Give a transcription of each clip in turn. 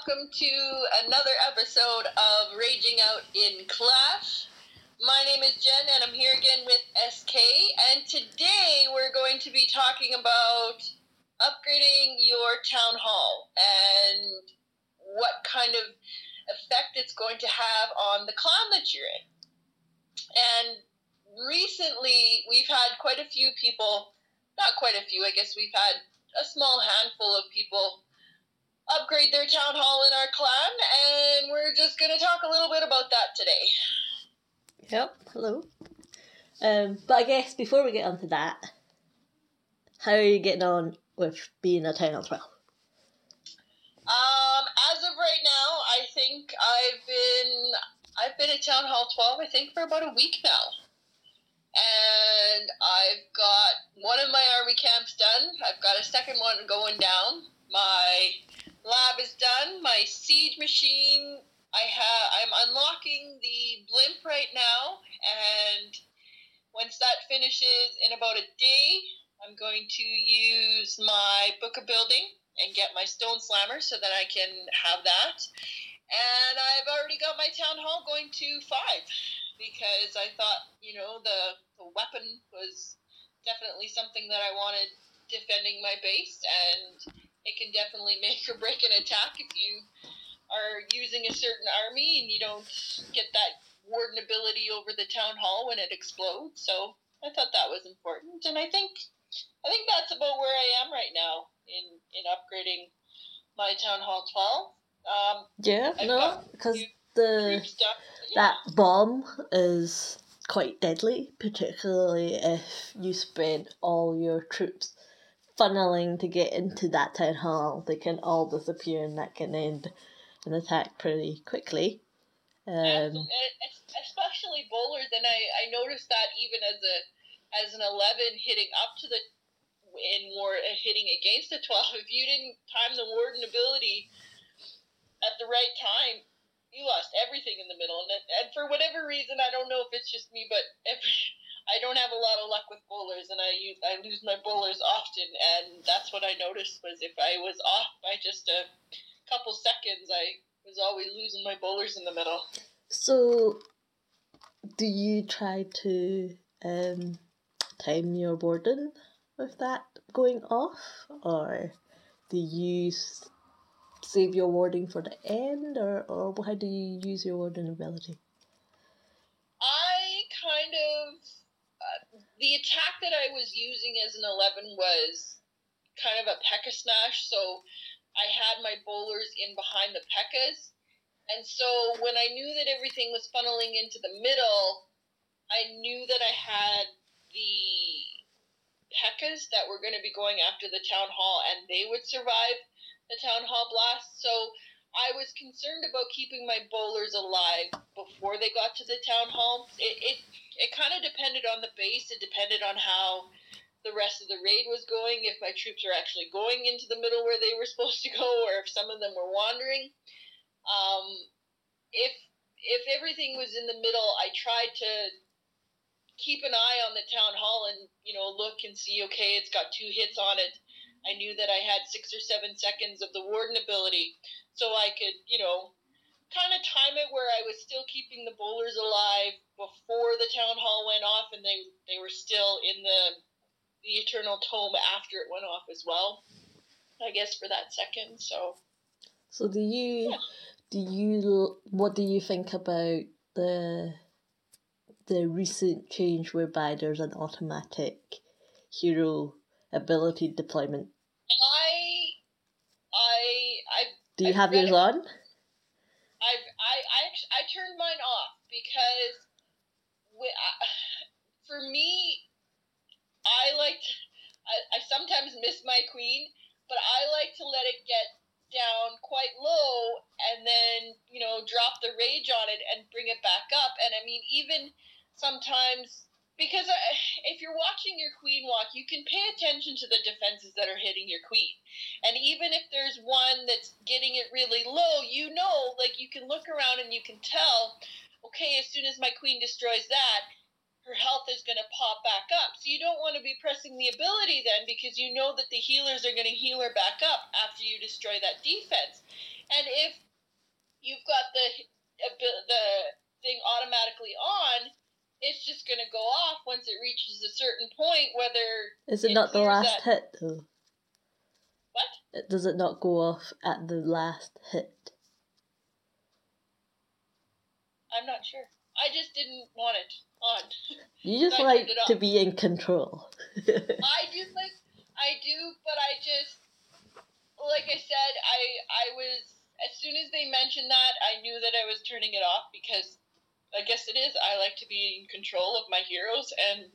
welcome to another episode of Raging Out in Clash. My name is Jen, and I'm here again with SK. And today we're going to be talking about upgrading your town hall and what kind of effect it's going to have on the clan that you're in. And recently, we've had quite a few people, not quite a few, I guess we've had a small handful of people upgrade their town hall in our clan, and we're just going to talk a little bit about that today. Yep, hello. Um, but I guess before we get onto that, how are you getting on with being a town hall 12? Um, as of right now, I think I've been I've been at Town Hall 12, I think, for about a week now. And I've got one of my army camps done. I've got a second one going down. My lab is done. My siege machine, I have. I'm unlocking the blimp right now, and once that finishes in about a day, I'm going to use my book of building and get my stone slammer so that I can have that. And I've already got my town hall going to five because I thought, you know, the, the weapon was definitely something that I wanted defending my base and it can definitely make or break an attack if you are using a certain army and you don't get that warden ability over the town hall when it explodes. So I thought that was important, and I think I think that's about where I am right now in in upgrading my town hall twelve. Um, Yeah, I've no, because the. Yeah. that bomb is quite deadly, particularly if you spread all your troops funneling to get into that town hall. They can all disappear, and that can end an attack pretty quickly. Um, especially bowlers, and I, I noticed that even as a as an eleven hitting up to the in war uh, hitting against a twelve, if you didn't time the warden ability at the right time, you lost everything in the middle. And and for whatever reason, I don't know if it's just me, but every I don't have a lot of luck with bowlers, and I use I lose my bowlers often, and that's what I noticed was if I was off by just a couple seconds, I was always losing my bowlers in the middle. so, do you try to um, time your warden with that going off, or do you save your warden for the end, or, or how do you use your warden ability? I kind of the attack that I was using as an eleven was kind of a Pekka smash, so I had my bowlers in behind the Pekkas, and so when I knew that everything was funneling into the middle, I knew that I had the Pekkas that were going to be going after the town hall, and they would survive the town hall blast. So I was concerned about keeping my bowlers alive before they got to the town hall. It it, it kind of depended on the base. It depended on how the rest of the raid was going. If my troops were actually going into the middle where they were supposed to go, or if some of them were wandering. Um, if if everything was in the middle, I tried to keep an eye on the town hall and you know look and see. Okay, it's got two hits on it. I knew that I had six or seven seconds of the warden ability so I could, you know, kind of time it where I was still keeping the bowlers alive before the town hall went off, and they they were still in the the eternal tome after it went off as well. I guess for that second. So So do you Yeah. do you what do you think about the the recent change whereby there's an automatic hero ability deployment? I I I Do you I've yours on? I've, I I actually, I turned mine off because uh, I, for me, I like to, I, I sometimes miss my queen, but I like to let it get down quite low and then you know drop the rage on it and bring it back up. And I mean even sometimes. Because uh, if you're watching your queen walk, you can pay attention to the defenses that are hitting your queen. And even if there's one that's getting it really low, you know, like you can look around and you can tell, okay, as soon as my queen destroys that, her health is going to pop back up. So you don't want to be pressing the ability then because you know that the healers are going to heal her back up after you destroy that defense. And if you've got the the thing automatically on, it's just going to go off once it reaches a certain point. Whether is it, it not the last that... hit though? What? Does it not go off at the last hit? I'm not sure. I just didn't want it on. You just like to be in control. I do like I do, but I just like I said, I I was as soon as they mentioned that, I knew that I was turning it off because I guess it is. I like to be in control of my heroes, and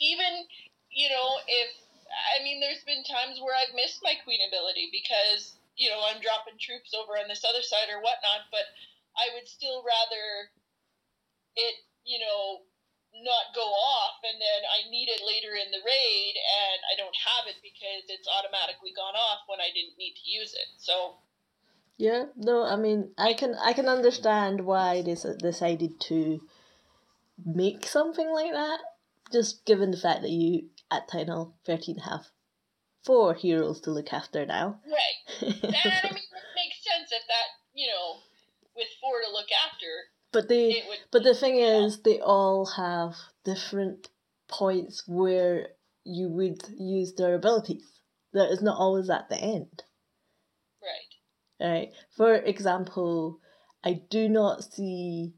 even you know if I mean, there's been times where I've missed my queen ability because you know I'm dropping troops over on this other side or whatnot, but I would still rather it you know not go off and then I need it later in the raid and I don't have it because it's automatically gone off when I didn't need to use it. So yeah, no, I mean, I can I can understand why they decided to make something like that. Just given the fact that you at Town 13 have four heroes to look after now. Right. and I mean, it makes sense if that, you know, with four to look after. But they, but the thing yeah. is, they all have different points where you would use their abilities. That is not always at the end. Right. For example, I do not see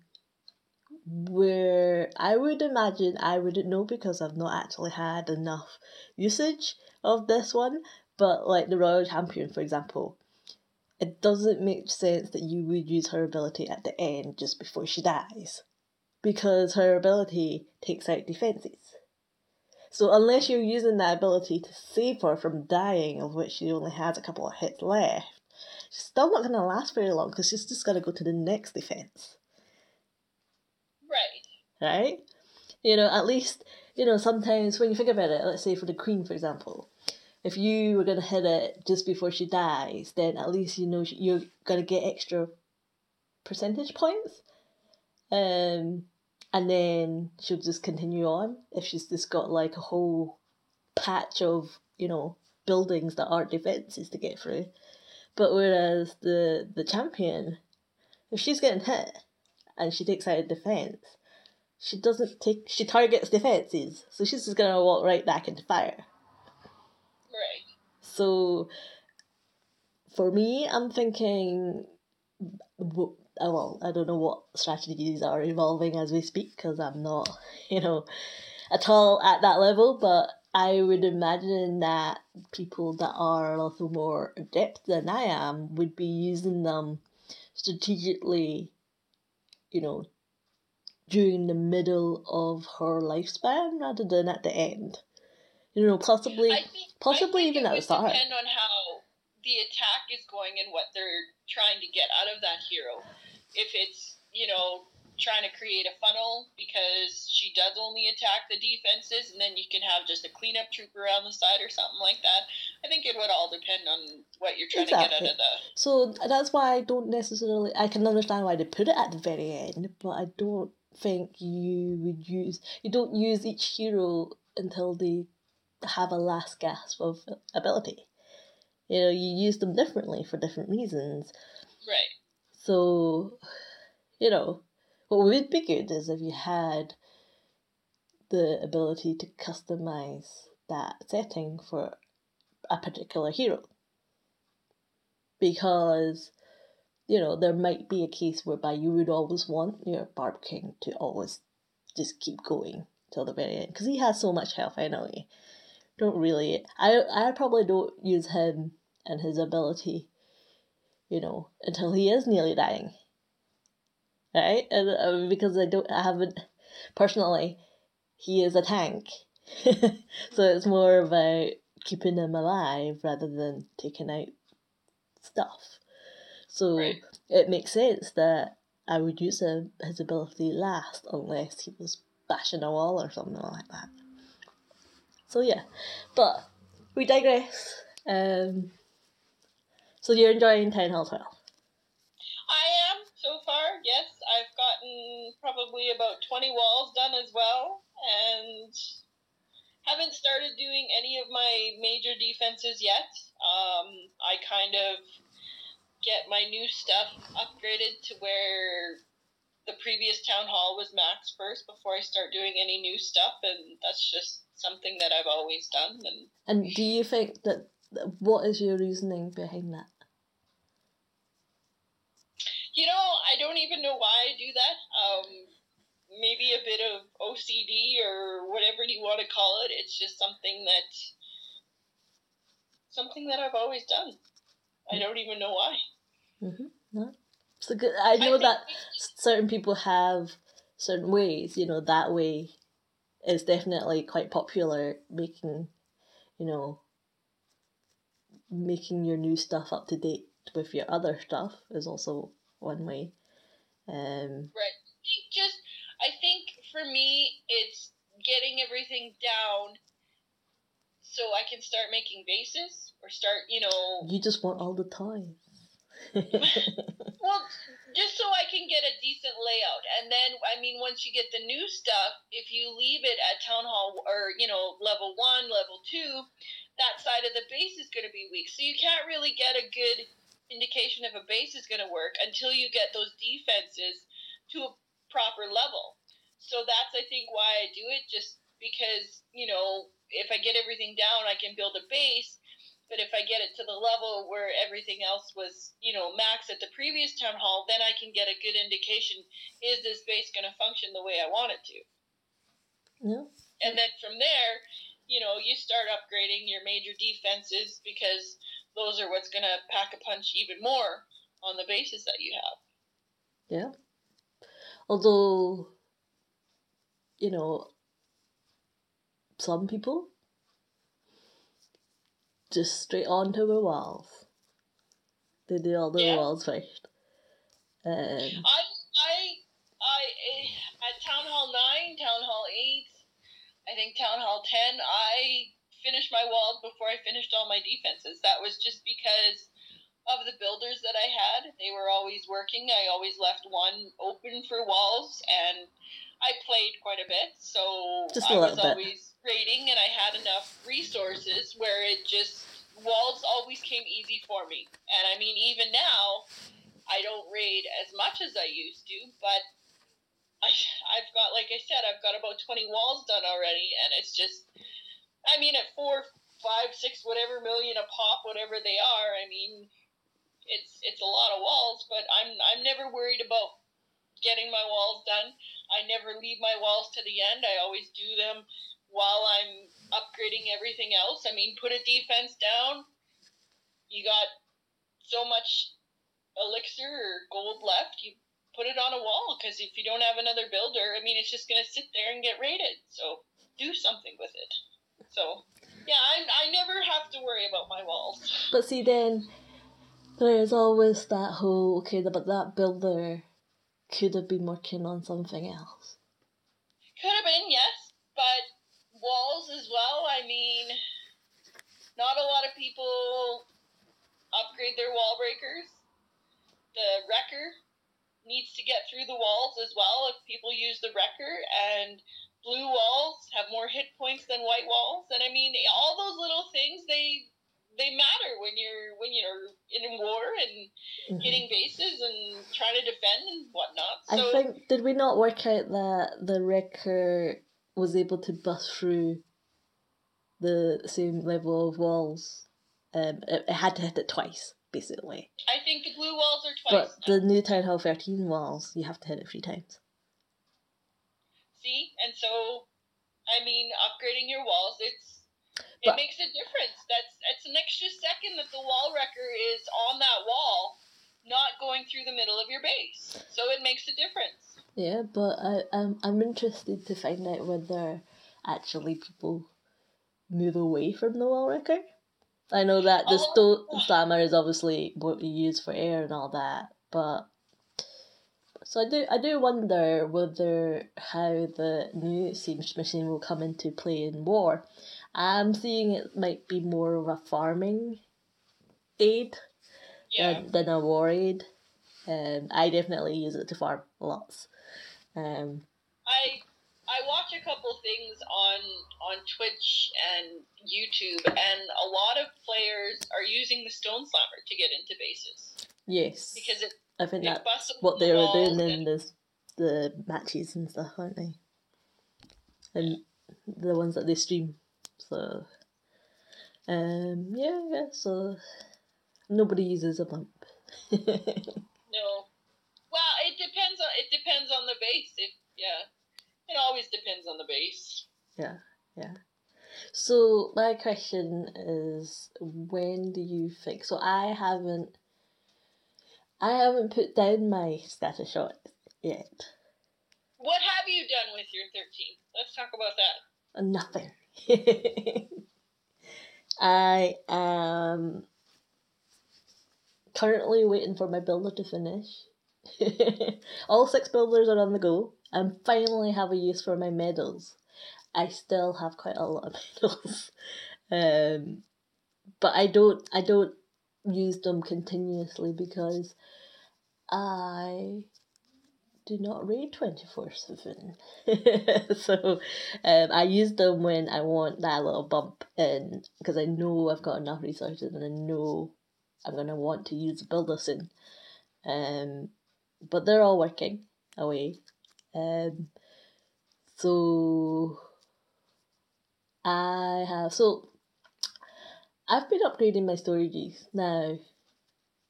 where I would imagine I wouldn't know because I've not actually had enough usage of this one, but like the Royal Champion, for example, it doesn't make sense that you would use her ability at the end just before she dies because her ability takes out defenses. So unless you're using that ability to save her from dying, of which she only has a couple of hits left, she's still not going to last very long because she's just going to go to the next defense. Right. Right? You know, at least, you know, sometimes when you think about it, let's say for the queen, for example, if you were going to hit it just before she dies, then at least you know you're going to get extra percentage points. Um, and then she'll just continue on if she's just got like a whole patch of, you know, buildings that aren't defenses to get through. But whereas the the champion, if she's getting hit and she takes out a defense, she doesn't take she targets defenses, so she's just gonna walk right back into fire. Right. So for me, I'm thinking. Uh, well, I don't know what strategies are evolving as we speak because I'm not, you know, at all at that level. But I would imagine that people that are a little more adept than I am would be using them strategically, you know, during the middle of her lifespan rather than at the end. You know, possibly, think, possibly even at the start. Depend on how the attack is going and what they're trying to get out of that hero. If it's you know trying to create a funnel because she does only attack the defenses, and then you can have just a cleanup troop around the side or something like that. I think it would all depend on what you're trying exactly. to get out of the. So that's why I don't necessarily. I can understand why they put it at the very end, but I don't think you would use. You don't use each hero until they have a last gasp of ability. You know, you use them differently for different reasons. Right. So, you know, what would be good is if you had the ability to customize that setting for a particular hero. Because, you know, there might be a case whereby you would always want your Barb King to always just keep going till the very end. Because he has so much health I know anyway. Don't really. I, I probably don't use him and his ability, you know, until he is nearly dying right? And, uh, because I don't, I haven't personally. He is a tank, so it's more about keeping him alive rather than taking out stuff. So right. it makes sense that I would use a, his ability last unless he was bashing a wall or something like that. So yeah, but we digress. Um, so you're enjoying Town Hall 12? I am so far. Yes, I've gotten probably about 20 walls done as well, and haven't started doing any of my major defenses yet. Um, I kind of get my new stuff upgraded to where the previous town hall was max first before I start doing any new stuff, and that's just something that I've always done. And And do you think that what is your reasoning behind that? You know, I don't even know why I do that. Um, maybe a bit of OCD or whatever you want to call it. It's just something that something that I've always done. I don't even know why. Mm-hmm. No. So good. I know think that certain people have certain ways. You know that way is definitely quite popular. Making, you know, making your new stuff up to date with your other stuff is also one way. Um. Right. I think just I think for me it's getting everything down so I can start making bases or start, you know, You just want all the toys. well, just so I can get a decent layout. And then I mean once you get the new stuff, if you leave it at town hall or, you know, level 1, level 2, that side of the base is going to be weak. So you can't really get a good indication if a base is going to work until you get those defenses to a proper level. So that's I think why I do it just because, you know, if I get everything down, I can build a base. But if I get it to the level where everything else was, you know, max at the previous town hall, then I can get a good indication is this base going to function the way I want it to? yeah. And then from there, you know, you start upgrading your major defenses because those are what's going to pack a punch even more on the basis that you have. Yeah. Although, you know, some people just straight on to the walls. They do all the Yeah. walls first. Um, I, I, I, eh, at Town Hall 9, Town Hall 8, I think Town Hall 10, I finished my walls before I finished all my defenses. That was just because of the builders that I had. They were always working. I always left one open for walls, and I played quite a bit. So Just I was bit. always raiding, and I had enough resources where it just walls always came easy for me. And I mean, even now, I don't raid as much as I used to, but I, I've got, like I said, I've got about 20 walls done already, and it's just, I mean, at four, five, six, whatever million a pop, whatever they are, I mean, it's it's a lot of walls, but I'm I'm never worried about getting my walls done. I never leave my walls to the end. I always do them while I'm upgrading everything else. I mean, put a defense down. You got so much elixir or gold left. You put it on a wall because if you don't have another builder, I mean, it's just gonna sit there and get raided. So do something with it. So yeah, I I never have to worry about my walls. but see, then there's always that whole okay, but that builder could have been working on something else. Could have been, yes, but walls as well. I mean, not a lot of people upgrade their wall breakers. The wrecker needs to get through the walls as well if people use the wrecker and blue walls have more hit points than white walls and i mean all those little things they they matter when you're when you're in war and Mhm. hitting bases and trying to defend and whatnot I so think did we not work out that the wrecker was able to bust through the same level of walls? Um, it, it had to hit it twice, basically. i think the blue walls are twice But the new Town Hall 13 walls, you have to hit it three times. See, and so, I mean, upgrading your walls, it's it But- makes a difference. That's it's an extra second that the wall wrecker is on that wall, not going through the middle of your base. So it makes a difference. Yeah, but I, I'm, I'm interested to find out whether actually people move away from the wall wrecker. I know that the oh. sto- slammer is obviously what we use for air and all that, but so I do I do wonder whether how the new siege machine will come into play in war. I'm seeing it might be more of a farming aid Yeah. than, than a war aid. Um, I definitely use it to farm lots. Um, I I watch a couple things on on Twitch and YouTube, and a lot of players are using the Stone Slammer to get into bases yes, because it, I think it that's what they were doing in the the matches and stuff, aren't they? And the ones that they stream. So, um, yeah, yeah. So nobody uses a bump. No. Well, it depends on it depends on the base. If yeah, it always depends on the base. yeah, yeah. So my question is, when do you think? So I haven't, I haven't put down my scatter shot yet. What have you done with your thirteen? Let's talk about that. Nothing. I am currently waiting for my builder to finish. All six builders are on the go. and finally have a use for my medals. I still have quite a lot of medals. Um, but I don't I don't use them continuously because I do not read 24 7. so um, I use them when I want that little bump in because I know I've got enough resources and I know I'm going to want to use builder soon. Um, but they're all working away. Um, so I have so I've been upgrading my storages now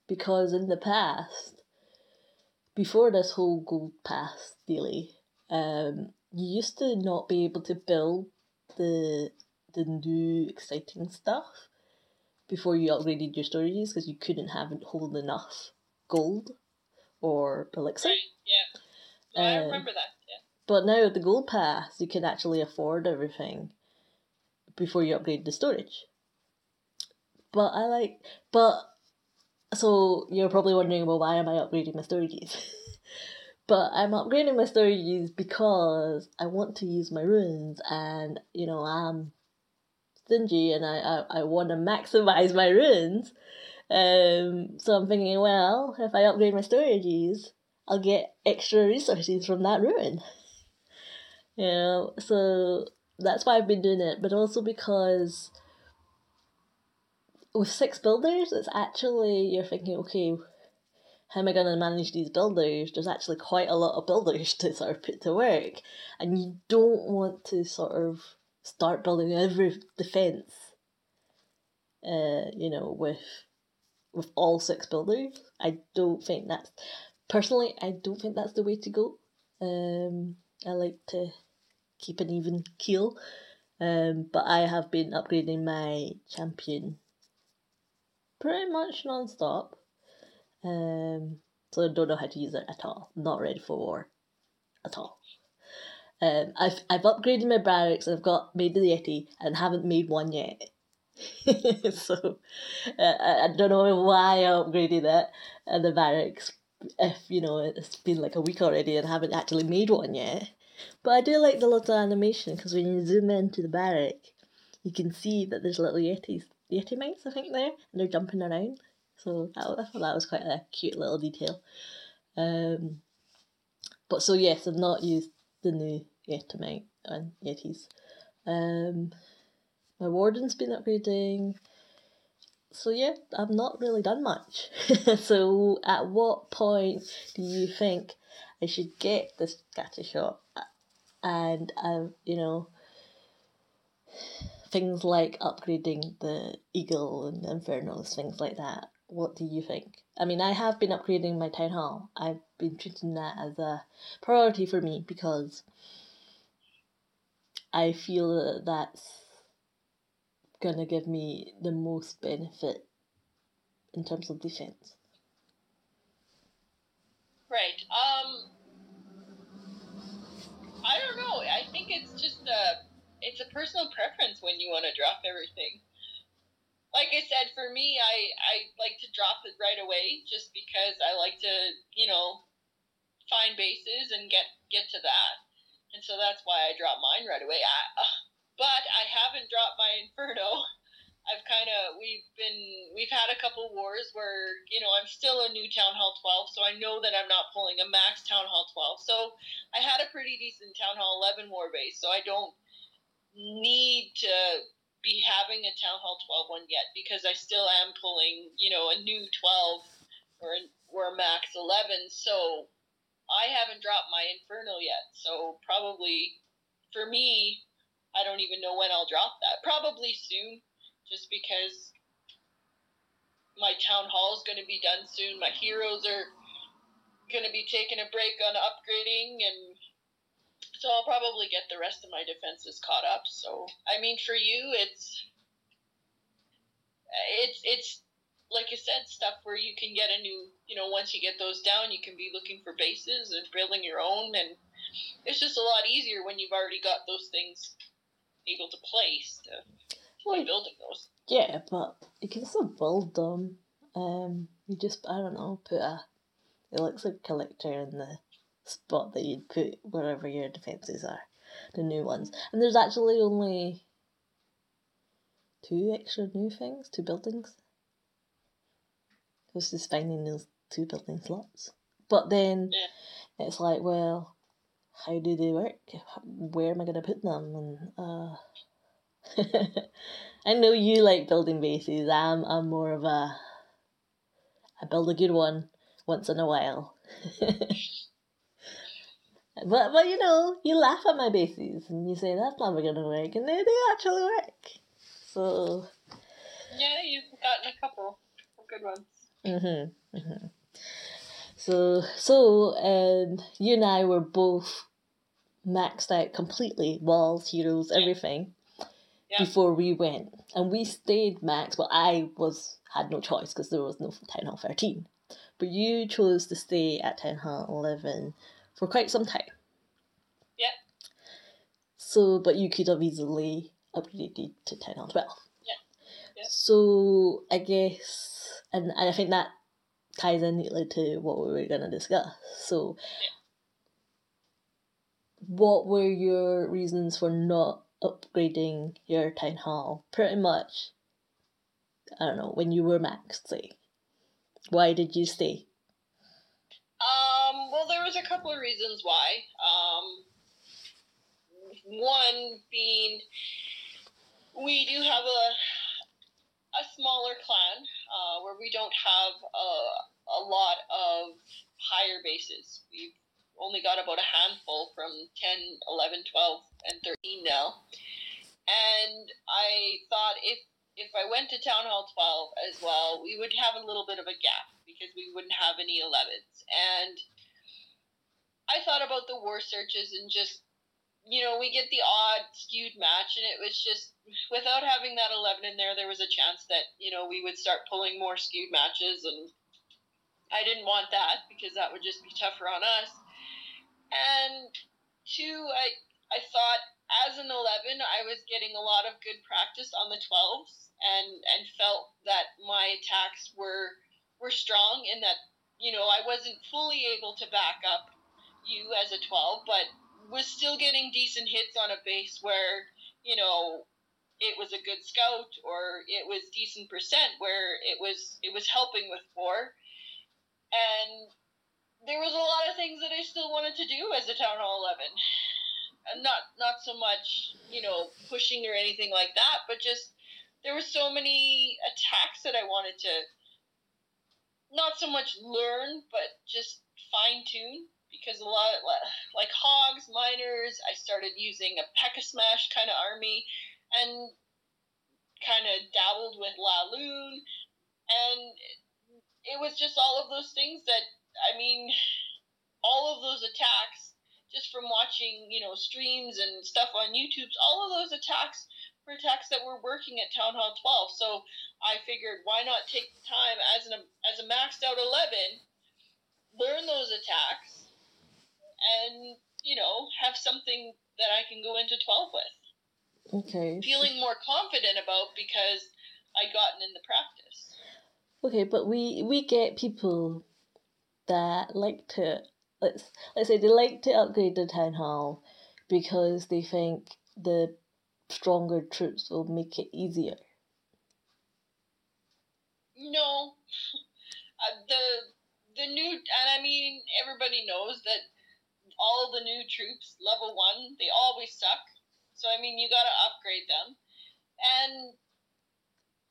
because in the past before this whole gold pass daily, um, you used to not be able to build the the new exciting stuff before you upgraded your storages because you couldn't have hold enough gold or elixir. Right? Yeah. No, I Um, remember that. Yeah. But now with the gold pass, you can actually afford everything before you upgrade the storage. But I like, but so you're probably wondering, well, why am I upgrading my storages? but I'm upgrading my storages because I want to use my runes, and you know I'm stingy, and I I, I want to maximize my runes. Um, so I'm thinking, well, if I upgrade my storages, I'll get extra resources from that rune. You know, so that's why I've been doing it, but also because with six builders, it's actually you're thinking, okay, how am I going to manage these builders? There's actually quite a lot of builders to sort of put to work, and you don't want to sort of start building every defense. Uh, you know, with with all six builders, I don't think that's personally. I don't think that's the way to go. Um, I like to keep an even keel. Um, but I have been upgrading my champion pretty much non-stop. Um, so I don't know how to use it at all. Not ready for war at all. Um, I've I've upgraded my barracks. And I've got made the Yeti and haven't made one yet. so uh, I, don't know why I upgraded that and the barracks. If you know it's been like a week already and I haven't actually made one yet. But I do like the little animation because when you zoom into the barrack, you can see that there's little yetis, yeti mites I think there, and they're jumping around. So that, I thought that was quite a cute little detail. Um, but so yes, I've not used the new yeti mite and yetis. Um, my warden's been upgrading. So yeah, I've not really done much. so at what point do you think I should get this scatter shot? And um, you know, things like upgrading the eagle and the infernos, things like that. What do you think? I mean, I have been upgrading my town hall. I've been treating that as a priority for me because I feel that that's gonna give me the most benefit in terms of defense. Right. Um. I don't know. I think it's just personal preference when you want to drop everything. Like I said, for me, I I like to drop it right away just because I like to you know find bases and get get to that, and so that's why I drop mine right away. I, uh, but I haven't dropped my Inferno I've kind of we've been we've had a couple wars where you know I'm still a new Town Hall 12, so I know that I'm not pulling a max Town Hall 12. So I had a pretty decent Town Hall 11 war base, so I don't need to be having a Town Hall 12 one yet because I still am pulling you know a new 12 or or a max 11. So I haven't dropped my Inferno yet, so probably for me. I don't even know when I'll drop that. Probably soon just because my town hall is going to be done soon. My heroes are going to be taking a break on upgrading, and so I'll probably get the rest of my defenses caught up. So, I mean, for you, it's it's it's like I said, stuff where you can get a new, you know, once you get those down, you can be looking for bases and building your own, and it's just a lot easier when you've already got those things able to place to well, building those. Yeah, but you can still build them. Um, you just I don't know, put a it looks like collector in the spot that you'd put wherever your defences are, the new ones. And there's actually only two extra new things, two buildings. It was just finding those two building slots. But then yeah. it's like, well, how do they work? Where am I going to put them? And uh, I know you like building bases. I'm I'm more of a I build a good one once in a while. but but you know, you laugh at my bases and you say that's never gonna work and they, they actually work. So Yeah, you've gotten a couple of good ones. Mhm. Mhm. So so and you and I were both maxed out completely, walls, heroes, everything yeah. before we went, and we stayed max. Well, I was had no choice because there was no Town Hall thirteen, but you chose to stay at Town Hall eleven for quite some time. Yeah. So, but you could have easily upgraded to Town Hall twelve. Yeah. yeah. So I guess, and I think that ties in neatly to what we were gonna discuss. So. Yeah. What were your reasons for not upgrading your town hall pretty much I don't know, when you were maxed, say. Why did you stay? Um, well there was a couple of reasons why. Um one being we do have a a smaller clan uh, where we don't have a, a lot of higher bases. We've only got about a handful from 10, 11, 12, and 13 now. And I thought if if I went to Town Hall 12 as well, we would have a little bit of a gap because we wouldn't have any 11s. And I thought about the war searches and just, you know, we get the odd skewed match, and it was just without having that 11 in there, there was a chance that, you know, we would start pulling more skewed matches. And I didn't want that because that would just be tougher on us. And two, I I thought as an 11, I was getting a lot of good practice on the 12s and and felt that my attacks were were strong in that you know I wasn't fully able to back up you as a 12, but was still getting decent hits on a base where you know it was a good scout or it was decent percent where it was it was helping with four and there was a lot of things that I still wanted to do as a Town Hall 11. And not not so much, you know, pushing or anything like that, but just there were so many attacks that I wanted to not so much learn, but just fine tune because a lot of, like hogs, miners, I started using a P.E.K.K.A smash kind of army and kind of dabbled with Laloon and it was just all of those things that I mean, all of those attacks, just from watching, you know, streams and stuff on YouTube, all of those attacks were attacks that were working at Town Hall 12. So I figured, why not take the time as an as a maxed out 11, learn those attacks, and you know, have something that I can go into 12 with. Okay. Feeling more confident about because I gotten in the practice. Okay, but we we get people that like to let's let's say they like to upgrade the town hall because they think the stronger troops will make it easier. No. Uh, the the new and I mean everybody knows that all the new troops level one they always suck. So I mean you got to upgrade them, and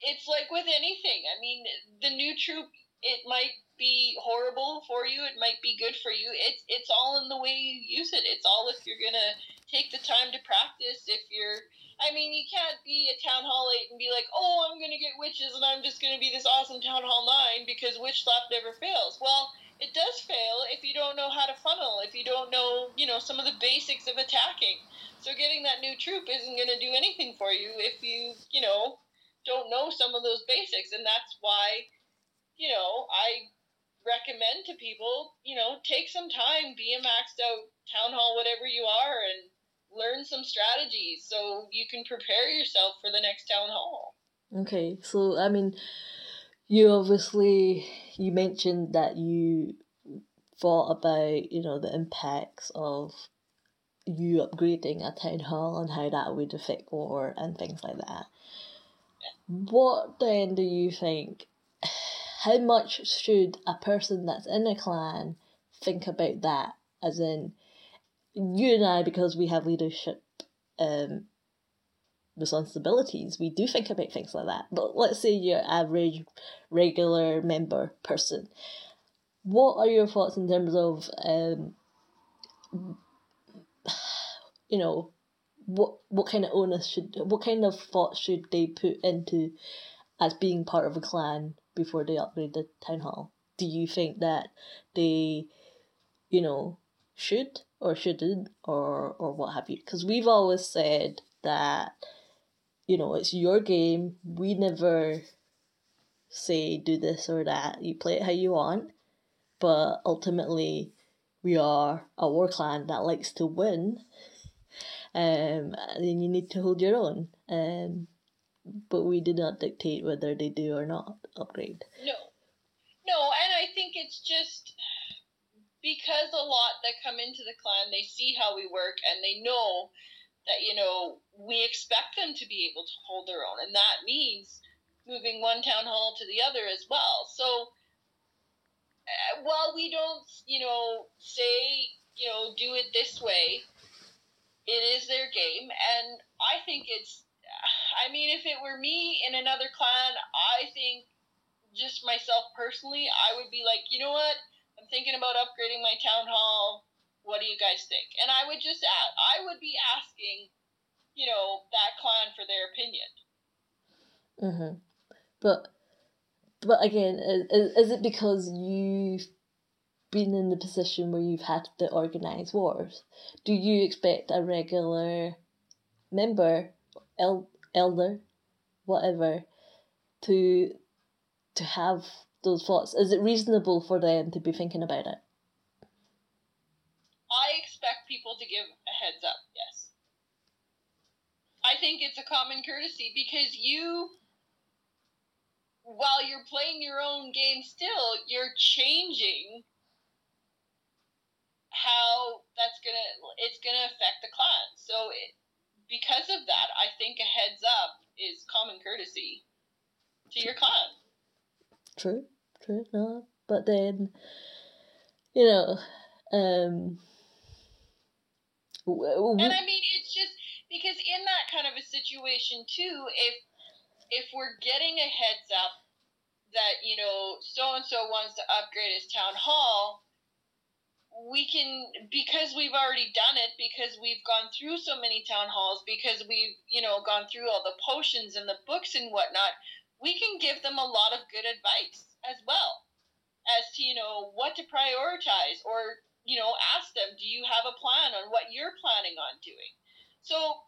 it's like with anything. I mean the new troop it might be horrible for you. It might be good for you. It's it's all in the way you use it. It's all if you're gonna take the time to practice. If you're, I mean, you can't be a town hall eight and be like, oh, I'm gonna get witches and I'm just gonna be this awesome town hall nine because witch slap never fails. Well, it does fail if you don't know how to funnel. If you don't know, you know, some of the basics of attacking. So getting that new troop isn't gonna do anything for you if you, you know, don't know some of those basics, and that's why you know, I recommend to people, you know, take some time, be a maxed out town hall, whatever you are, and learn some strategies so you can prepare yourself for the next town hall. Okay, so I mean, you obviously you mentioned that you thought about you know the impacts of you upgrading a town hall and how that would affect war and things like that. What then do you think how much should a person that's in a clan think about that? As in, you and I, because we have leadership um, responsibilities, we do think about things like that. But let's say your average, regular member person. What are your thoughts in terms of, um, you know, what what kind of onus should, what kind of thoughts should they put into as being part of a clan before they upgrade the town hall? Do you think that they, you know, should or shouldn't or or what have you? Because we've always said that, you know, it's your game. We never say do this or that. You play it how you want, but ultimately, we are a war clan that likes to win. Um, and you need to hold your own. Um, but we do not dictate whether they do or not upgrade. No. No, and I think it's just because a lot that come into the clan, they see how we work and they know that, you know, we expect them to be able to hold their own. And that means moving one town hall to the other as well. So uh, while we don't, you know, say, you know, do it this way, it is their game. And I think it's I mean, if it were me in another clan, I think just myself personally, I would be like, you know what? I'm thinking about upgrading my town hall. What do you guys think? And I would just ask, I would be asking, you know, that clan for their opinion. Mhm. But but again, is, is it because you've been in the position where you've had to organize wars? Do you expect a regular member, el- elder, whatever, to to have those thoughts? Is it reasonable for them to be thinking about it? I expect people to give a heads up, yes. I think it's a common courtesy because you, while you're playing your own game still, you're changing how that's gonna it's gonna affect the clan. So it, because of that, I think a heads up is common courtesy to your clan. True, true, no. But then, you know, um. and I mean, it's just because in that kind of a situation too, if if we're getting a heads up that you know so and so wants to upgrade his town hall, we can because we've already done it because we've gone through so many town halls because we've you know gone through all the potions and the books and whatnot we can give them a lot of good advice as well as to you know what to prioritize or you know ask them do you have a plan on what you're planning on doing so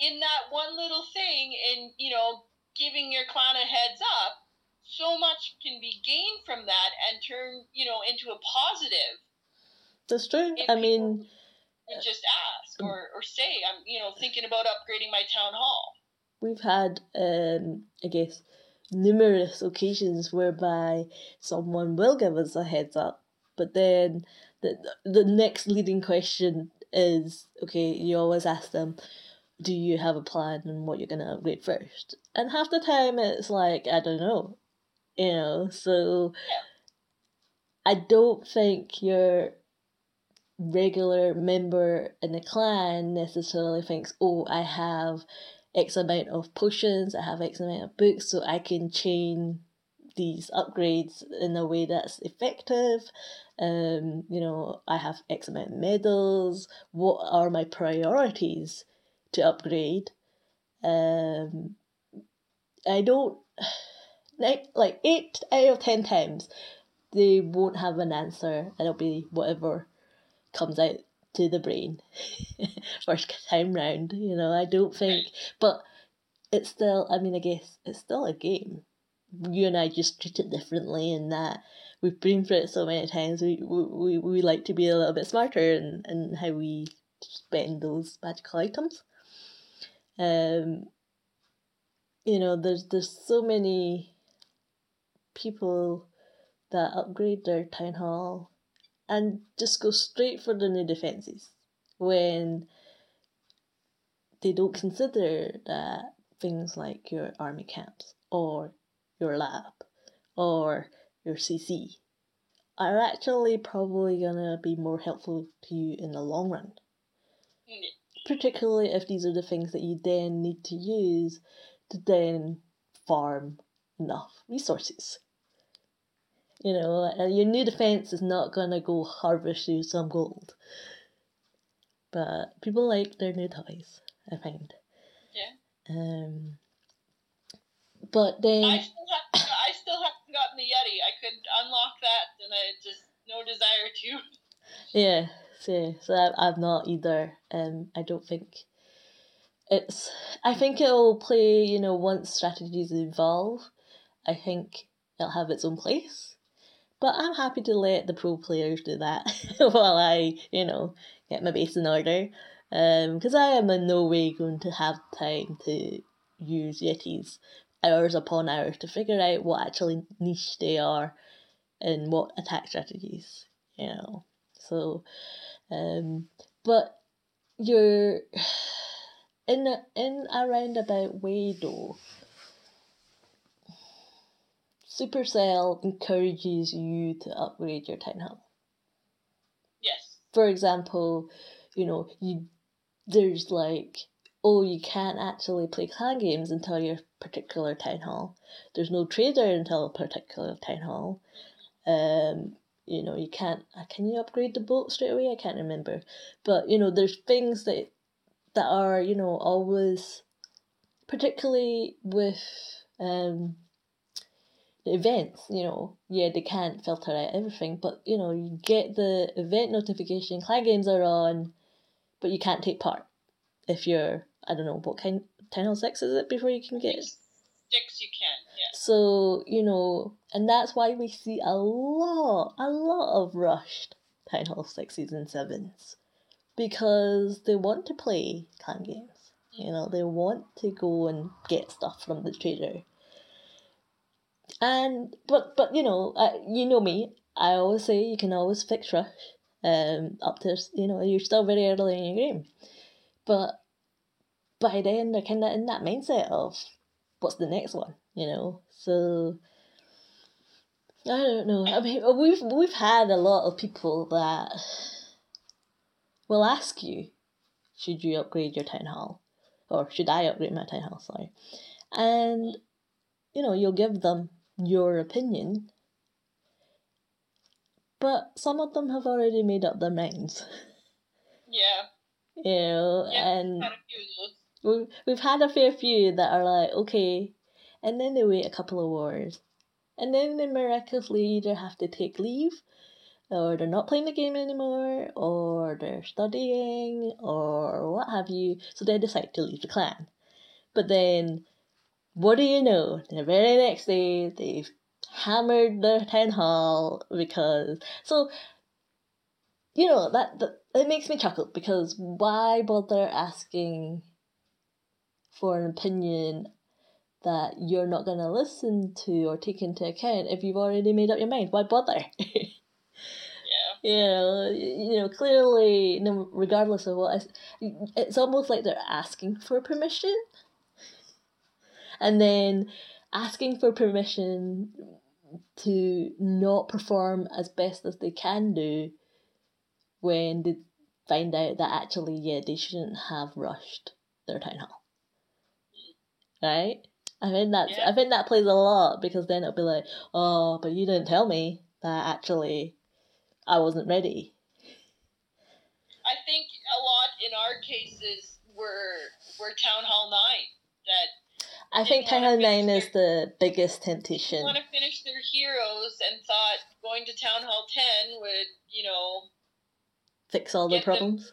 in that one little thing in you know giving your clan a heads up so much can be gained from that and turn you know into a positive that's true. I mean, just uh, ask or, or say, I'm you know thinking about upgrading my town hall. We've had, um, I guess, numerous occasions whereby someone will give us a heads up, but then the the next leading question is okay. You always ask them, "Do you have a plan on what you're gonna upgrade first? And half the time it's like, "I don't know." you know. So I don't think your regular member in the clan necessarily thinks, oh, I have X amount of potions, I have X amount of books, so I can chain these upgrades in a way that's effective. Um, you know, I have X amount of medals. What are my priorities to upgrade? Um, I don't like like eight out of ten times they won't have an answer. It'll be whatever comes out to the brain first time round. You know, I don't think, but it's still. I mean, I guess it's still a game. You and I just treat it differently in that we've been through it so many times. We we, we like to be a little bit smarter in, in how we spend those magical items. Um, you know, there's there's so many people that upgrade their town hall and just go straight for the new defences when they don't consider that things like your army camps or your lab or your CC are actually probably gonna be more helpful to you in the long run. Particularly if these are the things that you then need to use to then farm enough resources. You know, your new defense is not gonna go harvest you some gold. But people like their new toys, I find. Yeah. Um. But then. I still, have, I still haven't gotten the Yeti. I could unlock that, and I just no desire to. Yeah, so, so I, I've not either. Um, I don't think it's. I think it'll play. You know, once strategies evolve, I think it'll have its own place. But I'm happy to let the pro players do that while I, you know, get my base in order. Because um, I am in no way going to have time to use Yetis hours upon hours to figure out what actually niche they are and what attack strategies, you know. So, um, but you're in a, in a roundabout way though Supercell encourages you to upgrade your town hall. Yes. For example, you know, you there's like oh you can't actually play clan games until your particular town hall. There's no trader until a particular town hall. Um, you know, you can't uh, can you upgrade the boat straight away? I can't remember. But you know, there's things that that are, you know, always particularly with um events, you know, yeah, they can't filter out everything, but you know, you get the event notification, clan games are on, but you can't take part if you're, I don't know, what kind, 10 or 6 is it before you can get? Six, you can, yeah. So, you know, and that's why we see a lot, a lot of rushed Town Hall 6s and 7s because they want to play clan games. You know, they want to go and get stuff from the trader and but but you know, uh, you know me. I always say you can always fix rush. Um, up to you know you're still very early in your game, but by then they're kind of in that mindset of what's the next one, you know. So I don't know. I mean, we've we've had a lot of people that will ask you, should you upgrade your town hall, or should I upgrade my town hall? Sorry, and you know you'll give them your opinion. But some of them have already made up their minds. Yeah. You know, yeah, and we've, we've had a fair few that are like, okay, and then they wait a couple of wars. And then they miraculously either have to take leave, or they're not playing the game anymore, or they're studying, or what have you, so they decide to leave the clan. But then what do you know? The very next day, they've hammered the town hall because so. You know that, that it makes me chuckle because why bother asking for an opinion that you're not going to listen to or take into account if you've already made up your mind? Why bother? yeah. You know, you know, clearly, no, regardless of what, I, it's almost like they're asking for permission and then asking for permission to not perform as best as they can do when they find out that actually, yeah, they shouldn't have rushed their town hall. Right? I think that's Yeah. I think that plays a lot because then it'll be like, oh, but you didn't tell me that actually I wasn't ready. I think a lot in our cases were were town hall nine that I think Hall 9 is the biggest temptation. want to finish their heroes and thought going to town hall ten would you know Fix all the Get them- problems.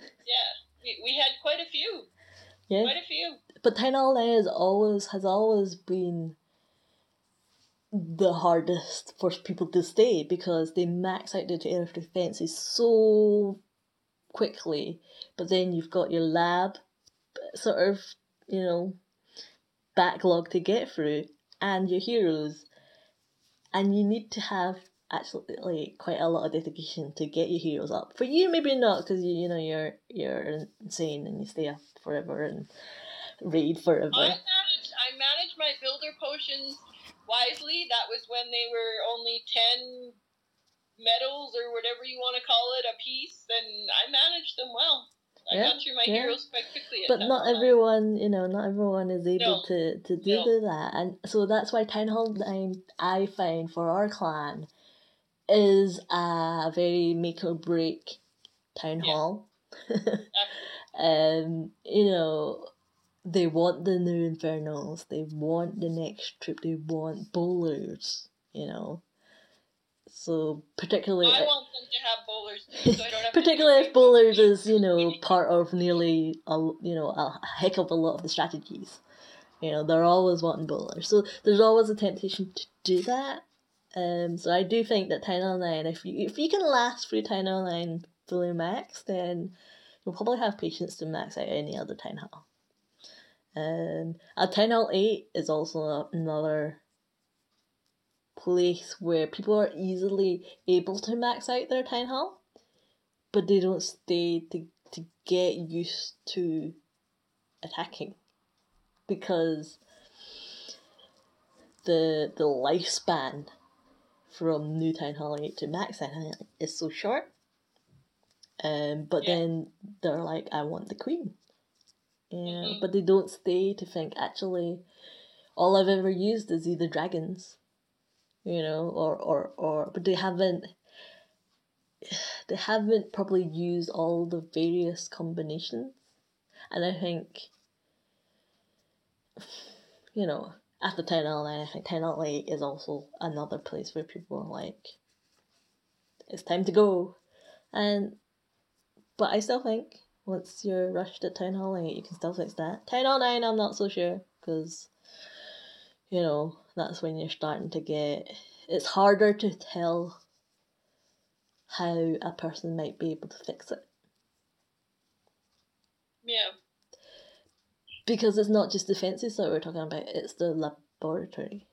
yeah we, we had quite a few Yeah. quite a few But Town Hall 9 is always has always been the hardest for people to stay because they max out the air of defenses so quickly. But then you've got your lab sort of, you know, backlog to get through and your heroes. And you need to have actually quite a lot of dedication to get your heroes up. For you, maybe not because you you know you're you're insane and you stay up forever and raid forever. I managed I my builder potions wisely that was when they were only 10 medals or whatever you want to call it a piece and I managed them well I Yeah, got through my yeah. heroes quite quickly but not Hall. everyone you know not everyone is able No. to to do No. that and so that's why town hall 9 i find for our clan is a very make or break town Yeah. hall um you know they want the new infernals they want the next troop they want bowlers you know so particularly I want them to have bowlers too, so I don't have particularly if bowlers is you know part of nearly a you know a heck of a lot of the strategies. You know they're always wanting bowlers. So there's always a temptation to do that. Um so i do think that Town Hall 9 if you if you can last through Town Hall 9 fully max then you'll probably have patience to max out any other town hall um a Town Hall 8 is also another place where people are easily able to max out their town hall but they don't stay to to get used to attacking because the the lifespan from new town hall 8 to max town hall 8 is so short um but Yeah. then they're like i want the queen yeah, Mhm. but they don't stay to think actually all i've ever used is either dragons you know or or or but they haven't they haven't probably used all the various combinations. And i think you know after town hall 9 i think town hall 8 is also another place where people are like it's time to go. And but i still think once you're rushed at town hall 8 you can still fix that. town hall 9 i'm not so sure because you know that's when you're starting to get it's harder to tell how a person might be able to fix it Yeah. because it's not just defenses that we're talking about it's the laboratory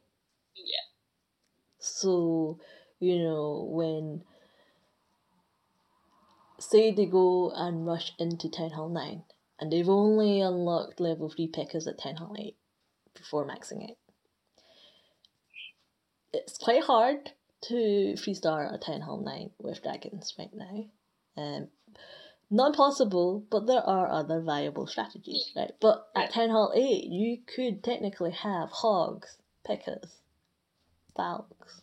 Yeah. so you know when say they go and rush into town hall 9 and they've only unlocked level 3 pekkas at town hall 8 before maxing it it's quite hard to three star a town hall 9 with dragons right now um not possible, but there are other viable strategies, right? But at Town Hall 8, you could technically have hogs, pekkas, falcons.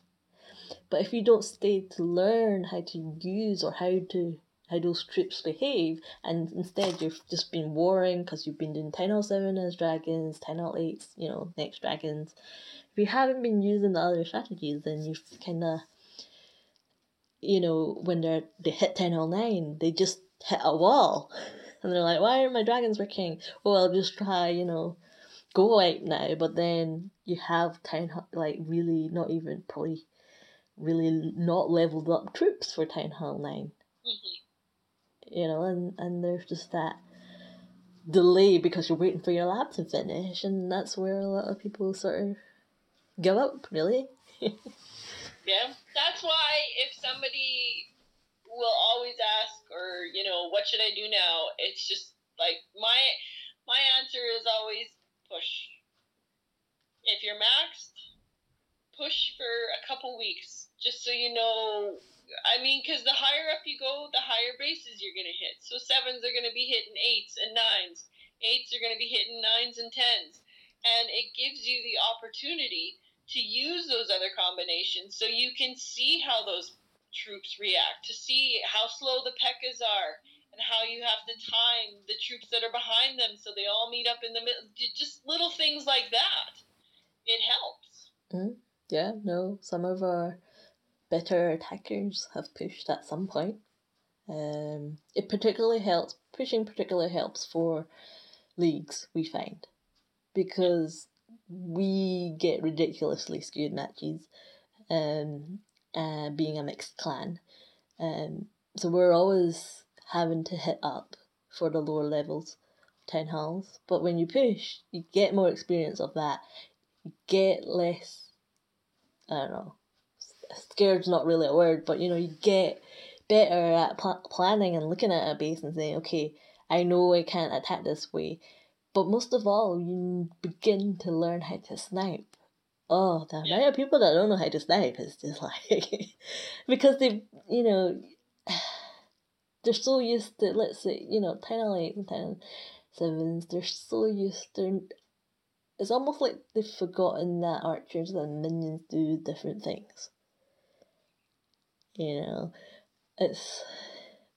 But if you don't stay to learn how to use or how to how those troops behave, and instead you've just been warring because you've been doing Town Hall 7 as dragons, Town Hall 8, you know, next dragons. If you haven't been using the other strategies, then you've kind of, you know, when they're they hit Town Hall 9, they just hit a wall. And they're like, why aren't my dragons working? Well, I'll just try, you know, go wipe now. But then you have town hall, like really not even probably really not leveled up troops for Town Hall 9 Mhm. You know, and, and there's just that delay because you're waiting for your lab to finish, and that's where a lot of people sort of give up, really. Yeah. That's why if somebody will always ask or, you know, what should I do now? It's just like my my answer is always push. If you're maxed, push for a couple weeks, just so you know. I mean, because the higher up you go, the higher bases you're gonna hit. So sevens are gonna be hitting eights and nines. Eights are gonna be hitting nines and tens, and it gives you the opportunity to use those other combinations so you can see how those troops react, to see how slow the pekkas are, and how you have to time the troops that are behind them so they all meet up in the middle. Just little things like that. It helps. Mm, yeah, no, some of our better attackers have pushed at some point. Um, it particularly helps, pushing particularly helps for leagues, we find, because we get ridiculously skewed matches, um, uh, being a mixed clan. Um, so we're always having to hit up for the lower levels town halls. But when you push, you get more experience of that. You get less, I don't know, scared's not really a word, but you know, you get better at pl- planning and looking at a base and saying, okay, I know I can't attack this way. But most of all, you begin to learn how to snipe. Oh, the amount of people that don't know how to snipe is just like because they, you know, they're so used to let's say you know ten eight and ten sevens. They're so used to. It's almost like they've forgotten that archers and minions do different things. You know, it's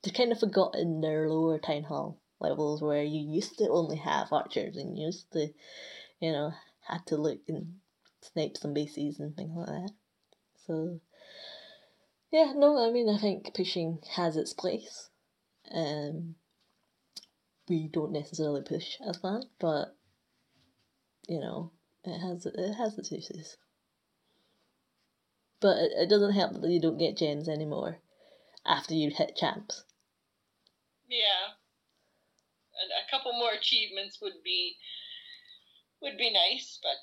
they've kind of forgotten their lower town hall levels where you used to only have archers and you used to, you know, had to look and snipe some bases and things like that. So, yeah, no, I mean, I think pushing has its place. Um, we don't necessarily push as that, but you know, it has it has its uses. But it, it doesn't help that you don't get gems anymore after you hit champs. Yeah and a couple more achievements would be would be nice. But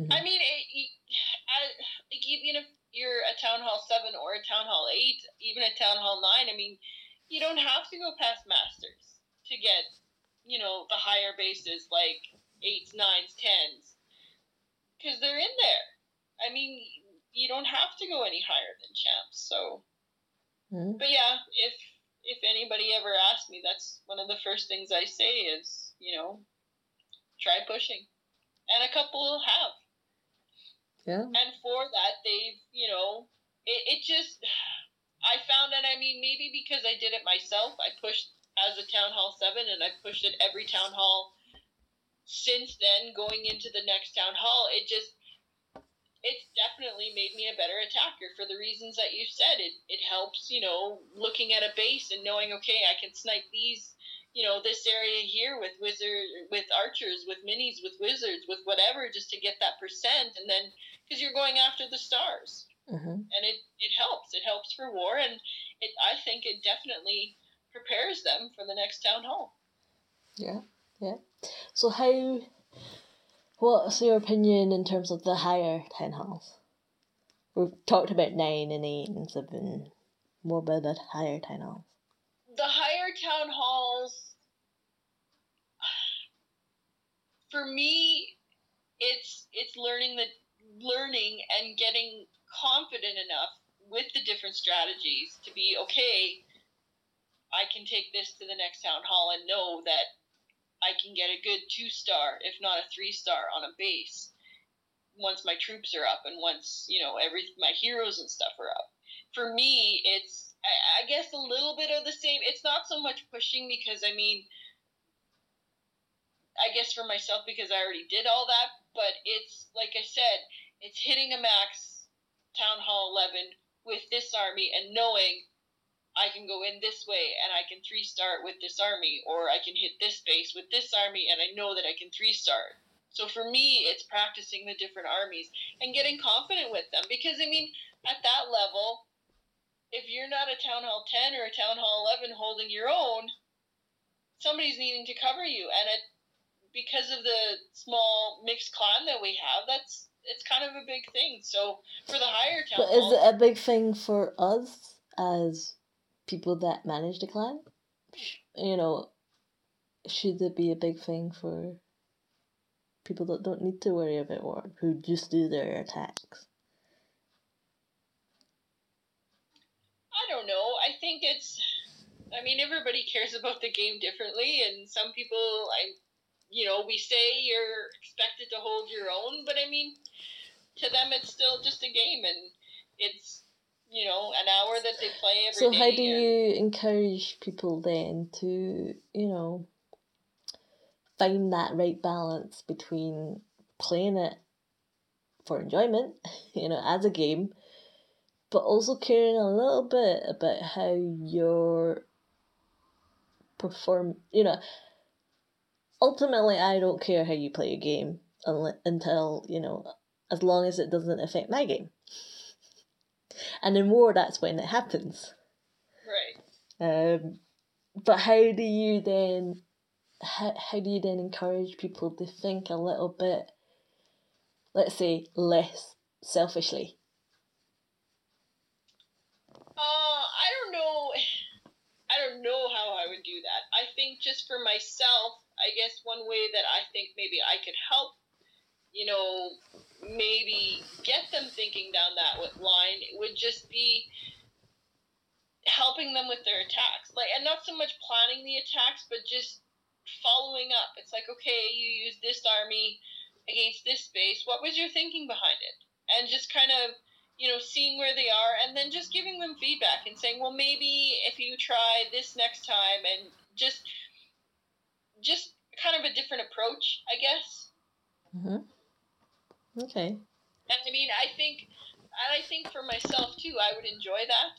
mm-hmm. I mean, it, I, like even if you're a town hall seven or a town hall eight, even a town hall nine, I mean, you don't have to go past masters to get you know the higher bases like eights, nines, tens, because they're in there. I mean, you don't have to go any higher than champs. So, mm-hmm. but yeah, if if anybody ever asks me, that's one of the first things I say is, you know, try pushing. And a couple have. Yeah. And for that, they've, you know, it, it just, I found that, I mean, maybe because I did it myself, I pushed as a Town Hall 7 and I pushed at every Town Hall since then, going into the next Town Hall. It just, it's definitely made me a better attacker for the reasons that you said. It it helps, you know, looking at a base and knowing, okay, I can snipe these, you know, this area here with wizard, with archers, with minis, with wizards, with whatever, just to get that percent, and then because you're going after the stars, mm-hmm. and it it helps. It helps for war, and it I think it definitely prepares them for the next town hall. Yeah, yeah. So how What's your opinion in terms of the higher town halls? We've talked about nine and eight and seven. What about the higher town halls? The higher town halls, for me, it's it's learning the learning and getting confident enough with the different strategies to be okay. I can take this to the next town hall and know that I can get a good two star, if not a three star, on a base once my troops are up and once you know every my heroes and stuff are up. For me, it's I, I guess a little bit of the same. It's not so much pushing because I mean, I guess for myself because I already did all that, but it's like I said, it's hitting a max town hall eleven with this army and knowing I can go in this way and I can three star with this army, or I can hit this base with this army and I know that I can three star. So for me, it's practicing the different armies and getting confident with them because I mean, at that level, if you're not a Town Hall 10 or a Town Hall 11 holding your own, somebody's needing to cover you, and it because of the small mixed clan that we have, that's it's kind of a big thing. So for the higher town, but is it a big thing for us as people that manage the clan? You know, should it be a big thing for people that don't need to worry about war, who just do their attacks? I don't know. I think it's. I mean, everybody cares about the game differently, and some people, I, you know, we say you're expected to hold your own, but I mean, to them, it's still just a game, and it's you know an hour that they play every so how do you encourage people then to you know find that right balance between playing it for enjoyment you know as a game but also caring a little bit about how your perform you know ultimately i don't care how you play a game until you know as long as it doesn't affect my game and in war that's when it happens right um, but how do you then how, how do you then encourage people to think a little bit let's say less selfishly Uh, I don't know. I don't know how I would do that. I think just for myself, I guess one way that I think maybe I could help, you know, maybe get them thinking down that line it would just be helping them with their attacks. Like, and not so much planning the attacks, but just following up. It's like, okay, you used this army against this space. What was your thinking behind it? And just kind of you know, seeing where they are and then just giving them feedback and saying, well, maybe if you try this next time and just, just kind of a different approach, I guess. mm-hmm. Okay And I mean, I think, and I think for myself too, I would enjoy that.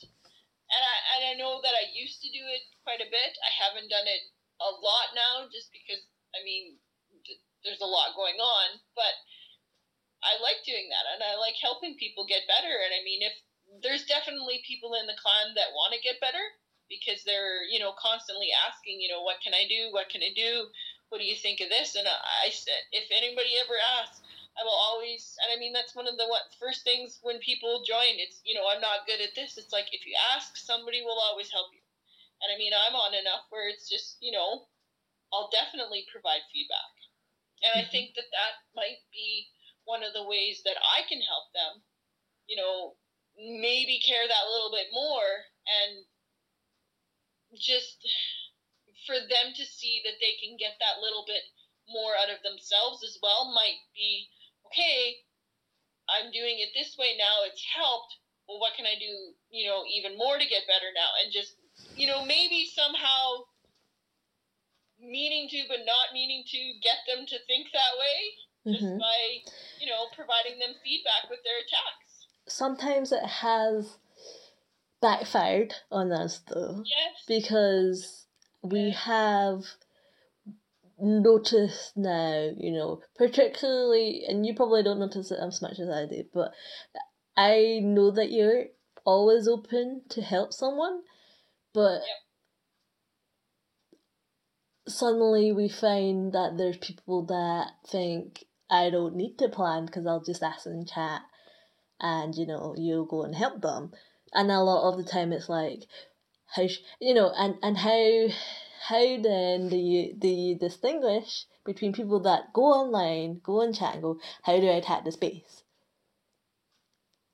And I, and I know that I used to do it quite a bit. I haven't done it a lot now just because, I mean, th- there's a lot going on, but I like doing that and I like helping people get better. And I mean, if there's definitely people in the clan that want to get better because they're, you know, constantly asking, you know, what can I do? What can I do? What do you think of this? And I said, if anybody ever asks, I will always, and I mean, that's one of the what, first things when people join. It's, you know, I'm not good at this. It's like, if you ask, somebody will always help you. And I mean, I'm on enough where it's just, you know, I'll definitely provide feedback. And I Mhm. think that that might be one of the ways that I can help them, you know, maybe care that little bit more and just for them to see that they can get that little bit more out of themselves as well might be okay, I'm doing it this way now, it's helped. Well, what can I do, you know, even more to get better now? And just, you know, maybe somehow meaning to but not meaning to get them to think that way just mm-hmm. by you know providing them feedback with their attacks sometimes it has backfired on us though yes because we have noticed now, you know, particularly, and you probably don't notice it as much as I do, but I know that you're always open to help someone, but suddenly we find that there's people that think I don't need to plan because I'll just ask in chat and you know you'll go and help them. And a lot of the time it's like how sh- you know and and how how then do you do you distinguish between people that go online go and chat and go how do I attack the space?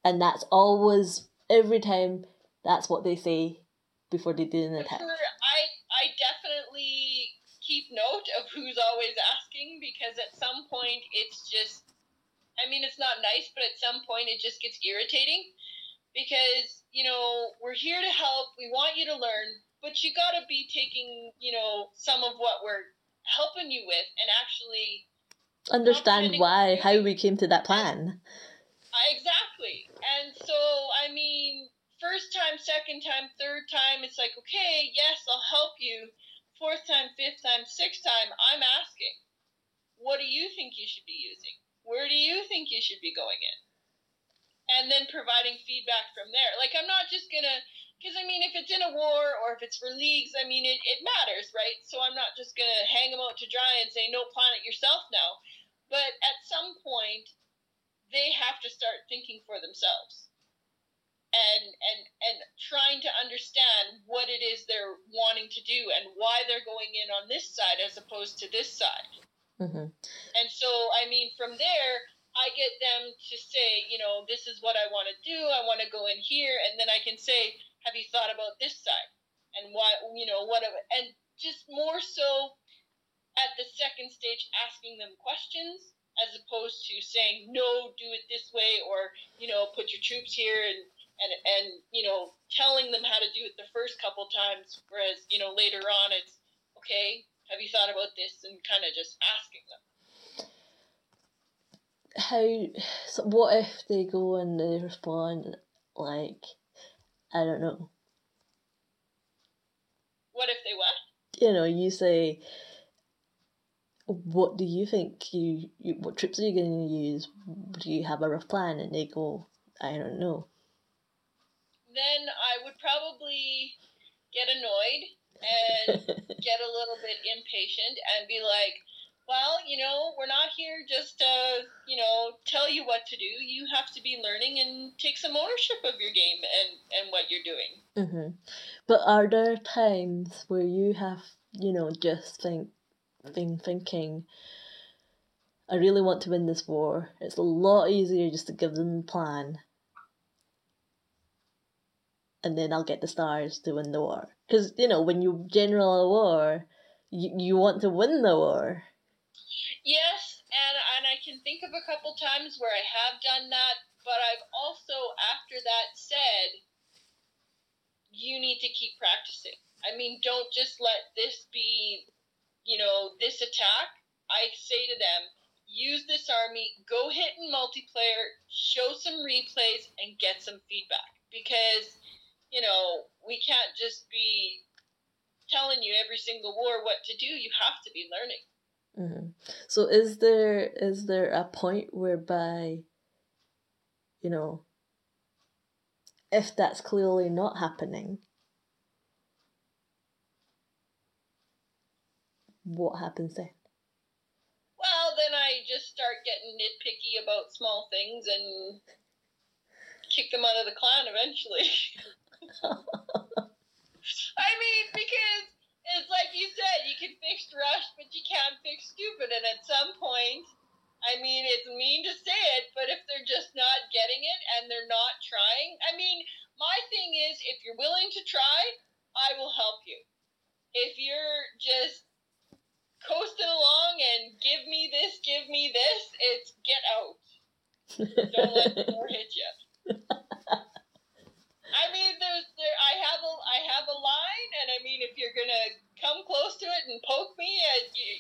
And that's always every time that's what they say before they do an attack. Sure, I I definitely keep note of who's always asking because at some point it's just I mean it's not nice, but at some point it just gets irritating because, you know, we're here to help, we want you to learn, but you got to be taking, you know, some of what we're helping you with and actually understand why how we came to that plan exactly. And so, I mean, first time, second time, third time, it's like, okay, yes, I'll help you. Fourth time, fifth time, sixth time, I'm asking, what do you think you should be using? Where do you think you should be going in? And then providing feedback from there. Like, I'm not just gonna, because I mean, if it's in a war or if it's for leagues, I mean, it, it matters, right? So I'm not just gonna hang them out to dry and say, no, plan it yourself now. But at some point, they have to start thinking for themselves and and and trying to understand what it is they're wanting to do and why they're going in on this side as opposed to this side Mm-hmm. And so, I mean, from there, I get them to say, you know, this is what I want to do. I want to go in here, and then I can say, have you thought about this side? And why, you know, what? And just more so at the second stage, asking them questions as opposed to saying no, do it this way, or you know, put your troops here and and and you know, telling them how to do it the first couple times. Whereas you know, later on, it's okay. Have you thought about this? And kind of just asking them how so what if they go and they respond like I don't know. What if they were? You know, you say what do you think you, you what troops are you going to use? Do you have a rough plan? And they go, I don't know. Then I would probably get annoyed and get a little bit impatient and be like, well, you know, we're not here just to, you know, tell you what to do. You have to be learning and take some ownership of your game and, and what you're doing. Mm-hmm. But are there times where you have, you know, just think, been thinking, I really want to win this war. It's a lot easier just to give them a plan. And then I'll get the stars to win the war. Because, you know, when you general a war, you, you want to win the war. Yes, and and I can think of a couple times where I have done that, but I've also after that said you need to keep practicing. I mean, don't just let this be, you know, this attack. I say to them, use this army, go hit in multiplayer, show some replays, and get some feedback. Because, you know, we can't just be telling you every single war what to do. You have to be learning. Mm-hmm. So is there is there a point whereby, you know, if that's clearly not happening, what happens then? Well, then I just start getting nitpicky about small things and kick them out of the clan eventually. I mean, because it's like you said, you can fix rush, but you can't fix stupid. And at some point, I mean, it's mean to say it, but if they're just not getting it and they're not trying, I mean, my thing is, if you're willing to try, I will help you. If you're just coasting along and give me this, give me this, it's get out. Don't let the door hit you. I mean, there's there. I have a I have a line, and I mean, if you're gonna come close to it and poke me, uh, you,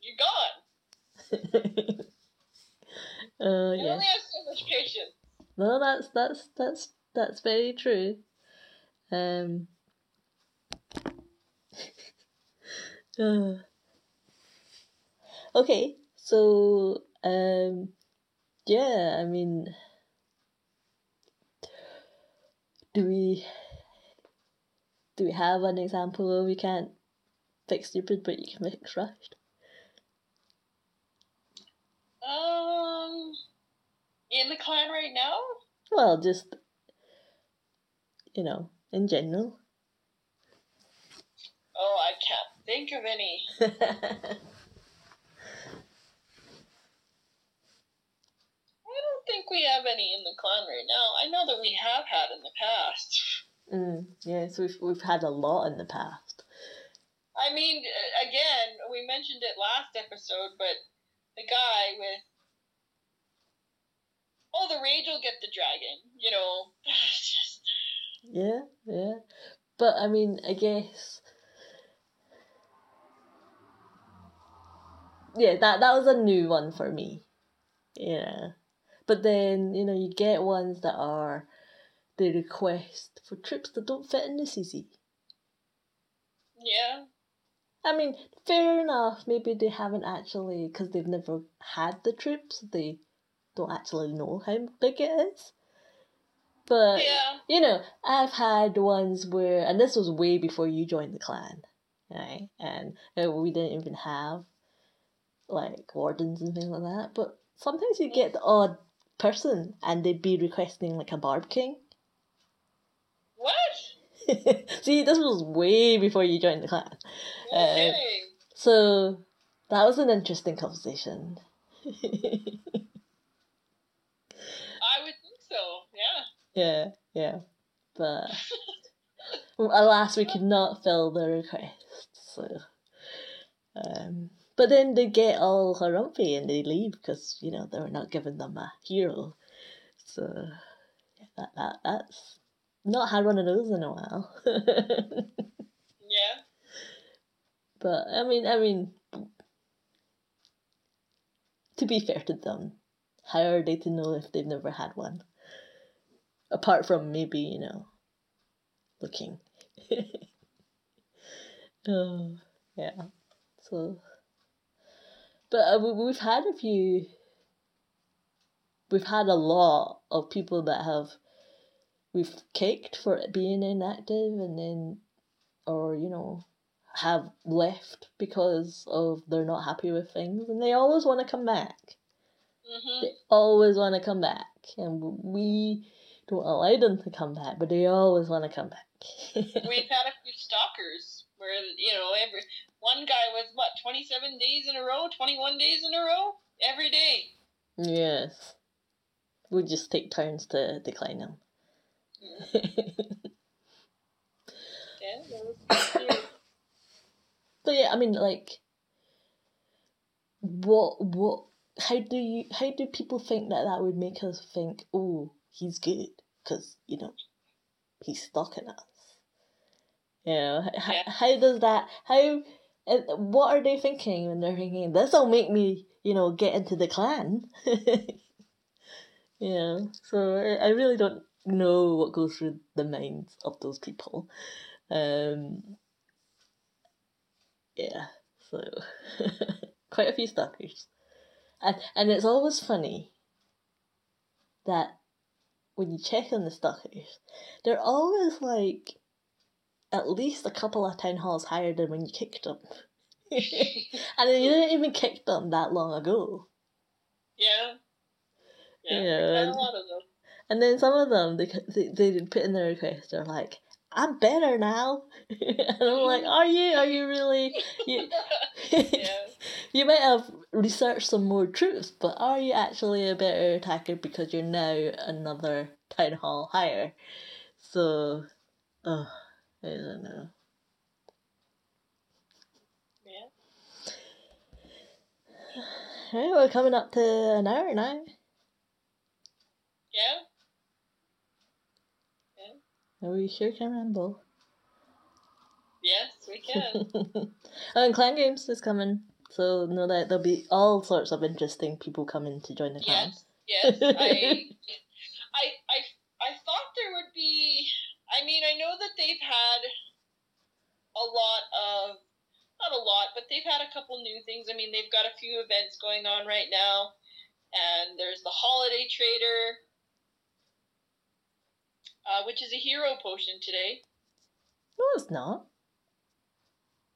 you're gone. uh, I yeah. only have so much patience. No, that's that's that's that's very true. Um. uh, okay, so um, yeah, I mean, do we do we have an example where we can't fix stupid but you can fix rushed? Um, in the clan right now. Well, just you know, in general. Oh, I can't think of any. I don't think we have any in the clan right now. I know that we have had in the past. mm, yes, we've we've had a lot in the past. I mean, uh, again, we mentioned it last episode, but the guy with oh, the rage will get the dragon. You know, just Yeah, yeah. But I mean, I guess. Yeah, that that was a new one for me. Yeah. But then, you know, you get ones that are the request for troops that don't fit in the CC. yeah. I mean, fair enough. Maybe they haven't actually, because they've never had the troops, they don't actually know how big it is. But, Yeah. you know, I've had ones where, and this was way before you joined the clan, right? And uh, we didn't even have, like, wardens and things like that. But sometimes you get the odd person, and they'd be requesting, like, a Barb King. What? See, this was way before you joined the clan. Uh. So that was an interesting conversation. I would think so. Yeah. Yeah, yeah, but alas, we could not fill the request. So, um, but then they get all harumphy and they leave because you know they were not giving them a hero. So yeah, that, that that's not had one of those in a while. yeah. But I mean, I mean, to be fair to them, how are they to know if they've never had one? Apart from maybe you know, looking. oh yeah, so. But uh, we've had a few. We've had a lot of people that have we've kicked for being inactive and then or you know have left because of they're not happy with things and they always want to come back hmm they always want to come back and we don't allow them to come back but they always want to come back We've had a few stalkers where you know every one guy was what twenty seven days in a row, twenty one days in a row, every day. yes we just take turns to decline them Yeah, was But yeah, I mean, like, what, what, how do you, how do people think that that would make us think, oh, he's good, because you know, he's stalking us. You know, Yeah. how does that, how, uh, what are they thinking when they're thinking this'll make me, you know, get into the clan? yeah. so I, I really don't know what goes through the minds of those people. Um, yeah, so quite a few stalkers. And and it's always funny that when you check on the stalkers, they're always like at least a couple of town halls higher than when you kicked them. and you didn't even kick them that long ago. yeah. Yeah, Yeah, we've and- a lot of them. And then some of them, they they, they put in their request, they're like, I'm better now. and I'm like, are you? Are you really? You, yeah. you might have researched some more troops, but are you actually a better attacker because you're now another town hall higher? So, oh, I don't know. Yeah. Right, we're coming up to an hour now. Yeah. Yeah. Are we sure can ramble? Yes, we can. oh, and Clan Games is coming, so know that there'll be all sorts of interesting people coming to join the clan. yes. Yes. I. I. I. I thought there would be. I mean, I know that they've had a lot of. Not a lot, but they've had a couple new things. I mean, they've got a few events going on right now, and there's the Holiday Trader, uh, which is a hero potion today. No, it's not.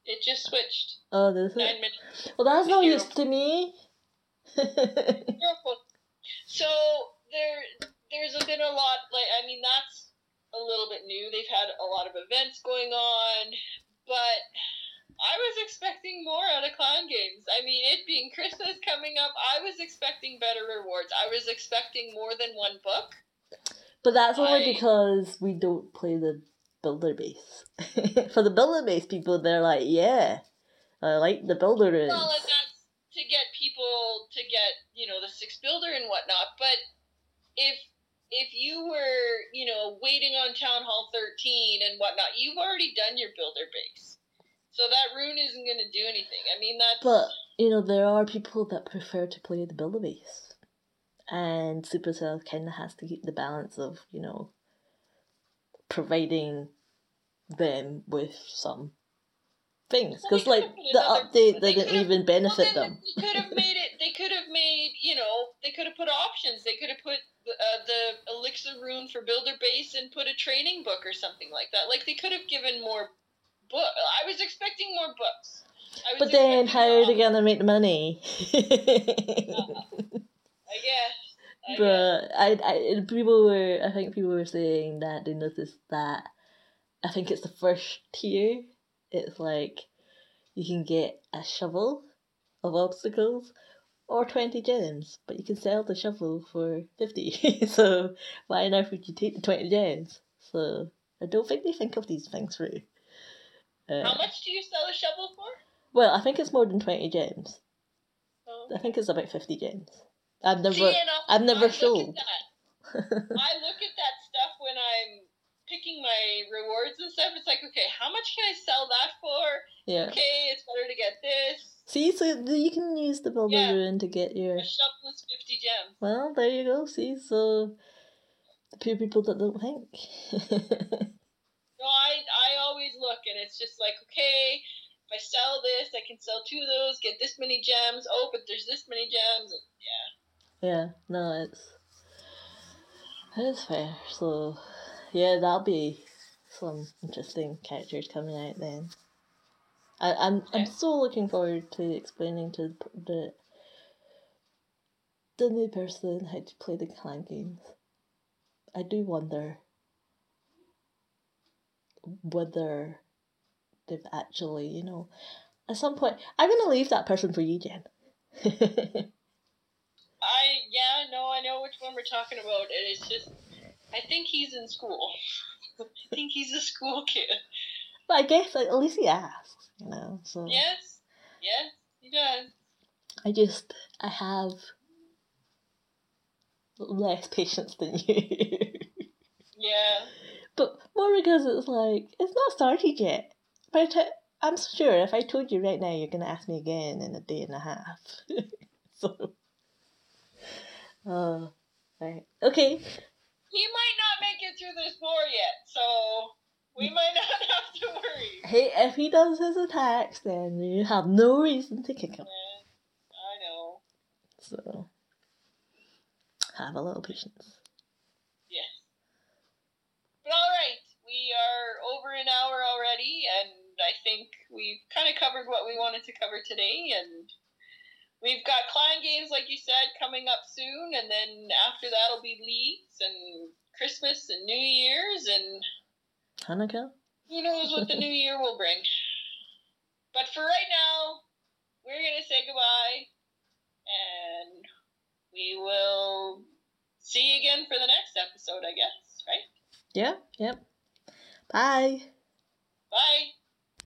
It just switched Oh, this is. nine minutes. Well, that's no use to me. So there, there's a been a lot. Like, I mean, that's a little bit new. They've had a lot of events going on, but I was expecting more out of clan games. I mean, it being Christmas coming up, I was expecting better rewards. I was expecting more than one book. But that's only I- because we don't play the builder base. For the builder base people, they're like, yeah, I like the builder is. Well, and that's to get people to get you know the six builder and whatnot. But if if you were you know waiting on Town Hall thirteen and whatnot, you've already done your builder base, so that rune isn't going to do anything. I mean that's But you know, there are people that prefer to play the builder base, and Supercell kind of has to keep the balance of you know providing them with some things Well, because like the another- update didn't even benefit well, them. They could have made it. They could have made you know they could have put options. They could have put the, uh, the elixir rune for builder base and put a training book or something like that. Like they could have given more book. I was expecting more books. But then, how are they gonna make the money? I guess. I guess. but I, I, people were, I think people were saying that they noticed that. I think it's the first tier. It's like you can get a shovel, of obstacles or 20 gems, but you can sell the shovel for 50. so why on earth would you take the 20 gems? So I don't think they think of these things through. Uh, How much do you sell a shovel for? Well, I think it's more than 20 gems. Oh. I think it's about 50 gems. I've never, See, I've never I sold. I look at that stuff when I'm picking my rewards and stuff. It's like, okay, how much can I sell that for? Yeah. Okay, it's better to get this. See, so you can use the Bilbo yeah. Rune to get your. A shovel is 50 gems. Well, there you go. See, so the few people that don't think. no, I, I always look and it's just like, okay, if I sell this, I can sell two of those, get this many gems. Oh, but there's this many gems. And yeah. Yeah, no, it's. It's fair. So, yeah, that'll be some interesting characters coming out then. I, I'm I'm so looking forward to explaining to the the new person how to play the clan games. I do wonder whether they've actually, you know, at some point. I'm gonna leave that person for you, Jen. I yeah no I know which one we're talking about and it's just I think he's in school. I think he's a school kid. But I guess like, at least he asks, you know. So yes, yes, he does. I just I have less patience than you. yeah. But more because it's like it's not started yet. But I'm sure if I told you right now, you're gonna ask me again in a day and a half. so. Oh, right. Okay. He might not make it through this war yet, so we mm. might not have to worry. Hey, if he does his attacks, then you have no reason to kick him. Yeah, I know. So, have a little patience. Yes. But alright, we are over an hour already, and I think we've kind of covered what we wanted to cover today, and we've got clan games, like you said, coming up soon, and then after that'll be leagues and Christmas and New Year's, and Hanukkah? Who knows what the new year will bring. But for right now, we're going to say goodbye and we will see you again for the next episode, I guess, right? Yeah, yep. Bye. Bye.